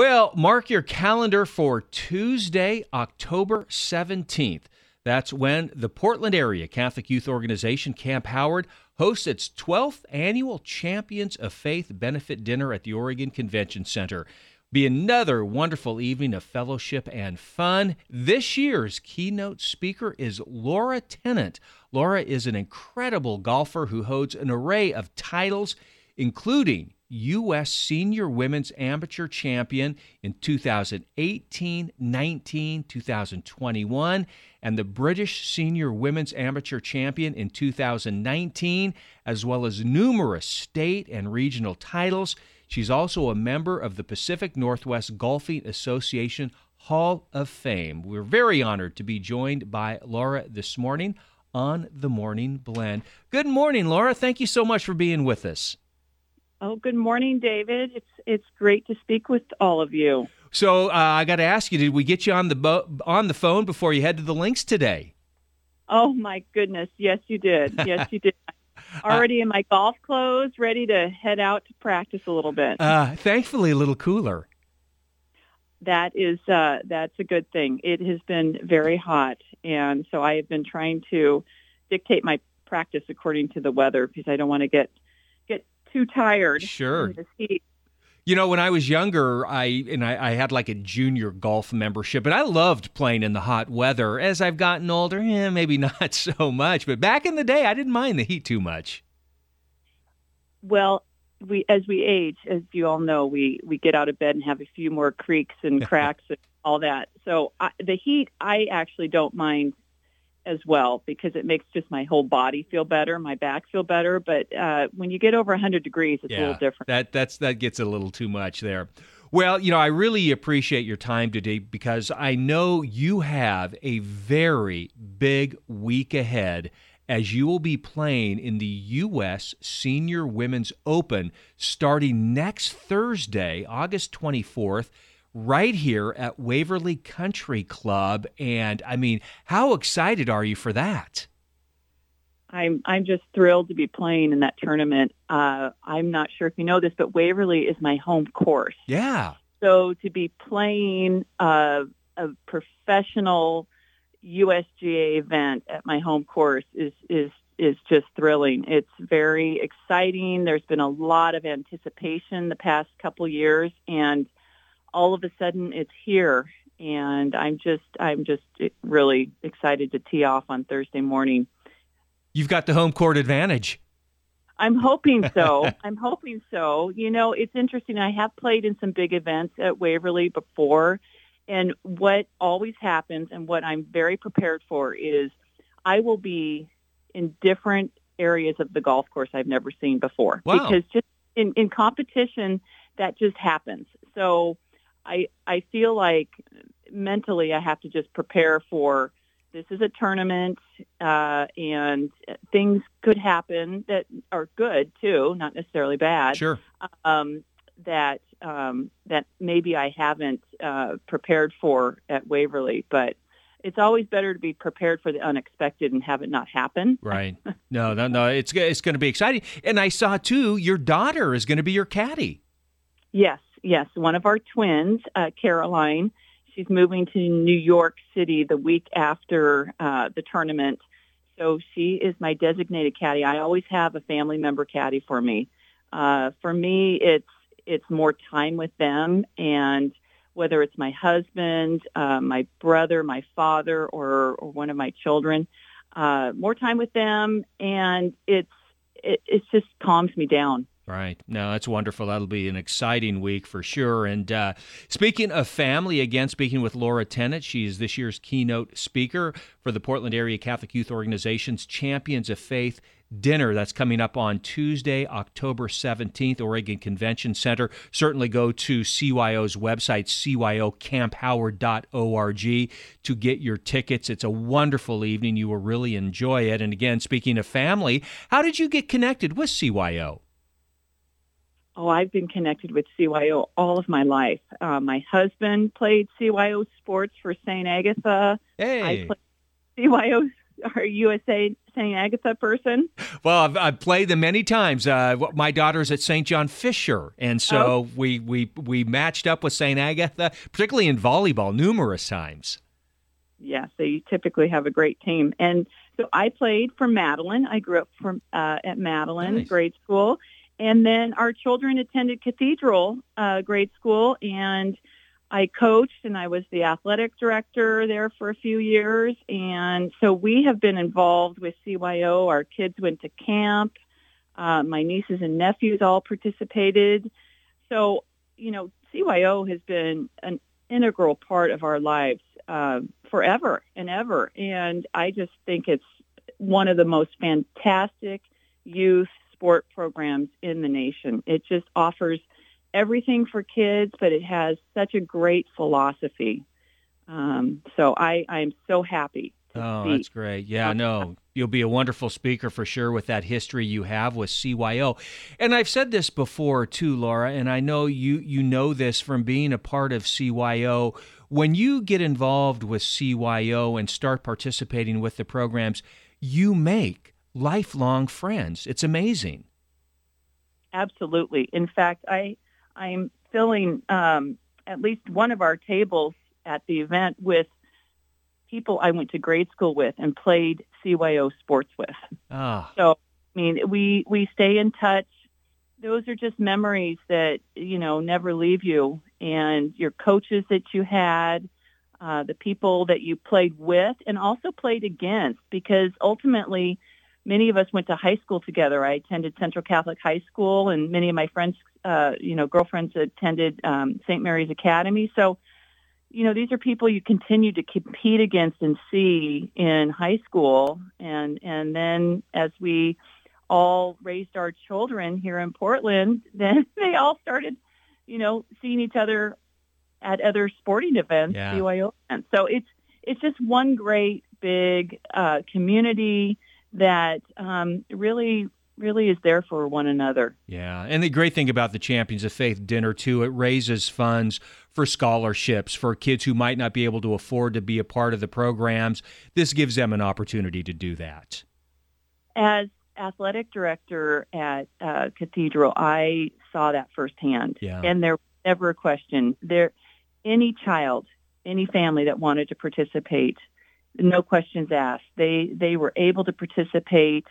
Well, mark your calendar for Tuesday, October 17th. That's when the Portland Area Catholic Youth Organization, Camp Howard, hosts its 12th annual Champions of Faith benefit dinner at the Oregon Convention Center. Be another wonderful evening of fellowship and fun. This year's keynote speaker is Lara Tennant. Lara is an incredible golfer who holds an array of titles, including U.S. Senior Women's Amateur Champion in 2018, 19, 2021, and the British Senior Women's Amateur Champion in 2019, as well as numerous state and regional titles. She's also a member of the Pacific Northwest Golfing Association Hall of Fame. We're very honored to be joined by Lara this morning on the Morning Blend. Good morning, Lara. Thank you so much for being with us. Oh, good morning, David. It's it's great to speak with all of you. So uh, I got to ask you: Did we get you on the bo- on the phone before you head to the links today? Oh my goodness! Yes, you did. Yes, you did. Already in my golf clothes, ready to head out to practice a little bit. Uh, thankfully, a little cooler. That is uh, that's a good thing. It has been very hot, and so I have been trying to dictate my practice according to the weather because I don't want to get too tired. Sure. You know, when I was younger, I and I, I, had like a junior golf membership, and I loved playing in the hot weather. As I've gotten older, yeah, maybe not so much. But back in the day, I didn't mind the heat too much. Well, we as we age, as you all know, we we get out of bed and have a few more creaks and cracks and all that. So I, the heat, I actually don't mind as well because it makes just my whole body feel better, my back feel better. But uh, when you get over 100 degrees, it's yeah, a little different. That that's that gets a little too much there. Well, you know, I really appreciate your time today because I know you have a very big week ahead as you will be playing in the U.S. Senior Women's Open starting next Thursday, August 24th right here at Waverly Country Club. And I mean, how excited are you for that? I'm I'm just thrilled to be playing in that tournament. Uh, I'm not sure if you know this, but Waverly is my home course. Yeah. So to be playing uh, a professional USGA event at my home course is is is just thrilling. It's very exciting. There's been a lot of anticipation the past couple years, and all of a sudden it's here and I'm just I'm just really excited to tee off on Thursday morning. You've got the home court advantage. I'm hoping so. I'm hoping so. You know, it's interesting. I have played in some big events at Waverly before, and what always happens and what I'm very prepared for is I will be in different areas of the golf course I've never seen before wow. because just in, in competition that just happens. So I I feel like mentally I have to just prepare for this is a tournament uh, and things could happen that are good too, not necessarily bad. Sure. Um, that um, that maybe I haven't uh, prepared for at Waverly, but it's always better to be prepared for the unexpected and have it not happen. Right. No, no, no. It's it's going to be exciting. And I saw too, your daughter is going to be your caddy. Yes, yes, one of our twins, uh, Caroline. She's moving to New York City the week after uh, the tournament. So she is my designated caddy. I always have a family member caddy for me. Uh, for me, it's it's more time with them, and whether it's my husband, uh, my brother, my father, or or one of my children, uh, more time with them, and it's it, it just calms me down. Right. No, that's wonderful. That'll be an exciting week for sure. And uh, speaking of family, again, speaking with Lara Tennant, she is this year's keynote speaker for the Portland Area Catholic Youth Organization's Champions of Faith dinner that's coming up on Tuesday, October 17th, Oregon Convention Center. Certainly go to CYO's website, cyocampHoward.org, to get your tickets. It's a wonderful evening. You will really enjoy it. And again, speaking of family, how did you get connected with CYO? Oh, I've been connected with CYO all of my life. Uh, my husband played CYO sports for St. Agatha. Hey. I played CYO or USA St. Agatha person? Well, I've, I've played them many times. Uh, my daughter's at St. John Fisher, and so oh. we, we we matched up with St. Agatha, particularly in volleyball, numerous times. Yeah, so you typically have a great team. And so I played for Madeline. I grew up from uh, at Madeline nice. grade school, and then our children attended Cathedral uh, grade school, and I coached and I was the athletic director there for a few years. And so we have been involved with CYO. Our kids went to camp. Uh, my nieces and nephews all participated. So, you know, CYO has been an integral part of our lives uh, forever and ever. And I just think it's one of the most fantastic youth sport programs in the nation. It just offers – everything for kids, but it has such a great philosophy. Um, so I, I'm so happy. Oh, speak. that's great. Yeah, no, you'll be a wonderful speaker for sure with that history you have with CYO. And I've said this before too, Lara, and I know you you know this from being a part of CYO. When you get involved with CYO and start participating with the programs, you make lifelong friends. It's amazing. Absolutely. In fact, I I'm filling um, at least one of our tables at the event with people I went to grade school with and played CYO sports with. Oh. So, I mean, we we stay in touch. Those are just memories that you know never leave you, and your coaches that you had, uh, the people that you played with, and also played against, because ultimately many of us went to high school together. I attended Central Catholic High School, and many of my friends, uh, you know, girlfriends attended um, St. Mary's Academy. So, you know, these are people you continue to compete against and see in high school, and and then as we all raised our children here in Portland, then they all started, you know, seeing each other at other sporting events, yeah. CYO events. So it's it's just one great big uh, community that um, really really is there for one another. Yeah. And the great thing about the Champions of Faith dinner too, it raises funds for scholarships for kids who might not be able to afford to be a part of the programs. This gives them an opportunity to do that. As athletic director at uh, Cathedral, I saw that firsthand. Yeah. And there was never a question. There any child, any family that wanted to participate no questions asked. They they were able to participate,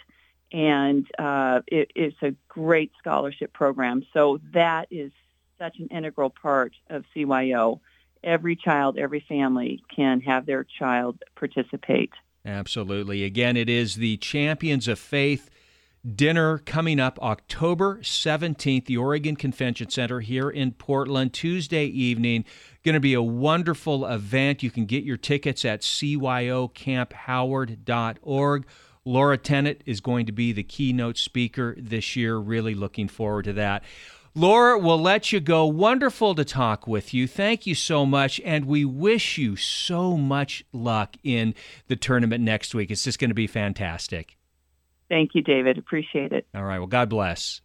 and uh, it, it's a great scholarship program. So that is such an integral part of CYO. Every child, every family can have their child participate. Absolutely. Again, it is the Champions of Faith dinner coming up October 17th, the Oregon Convention Center here in Portland, Tuesday evening. Going to be a wonderful event. You can get your tickets at cyocampHoward.org. Lara Tennant is going to be the keynote speaker this year. Really looking forward to that. Lara, we'll let you go. Wonderful to talk with you. Thank you so much. And we wish you so much luck in the tournament next week. It's just going to be fantastic. Thank you, David. Appreciate it. All right. Well, God bless.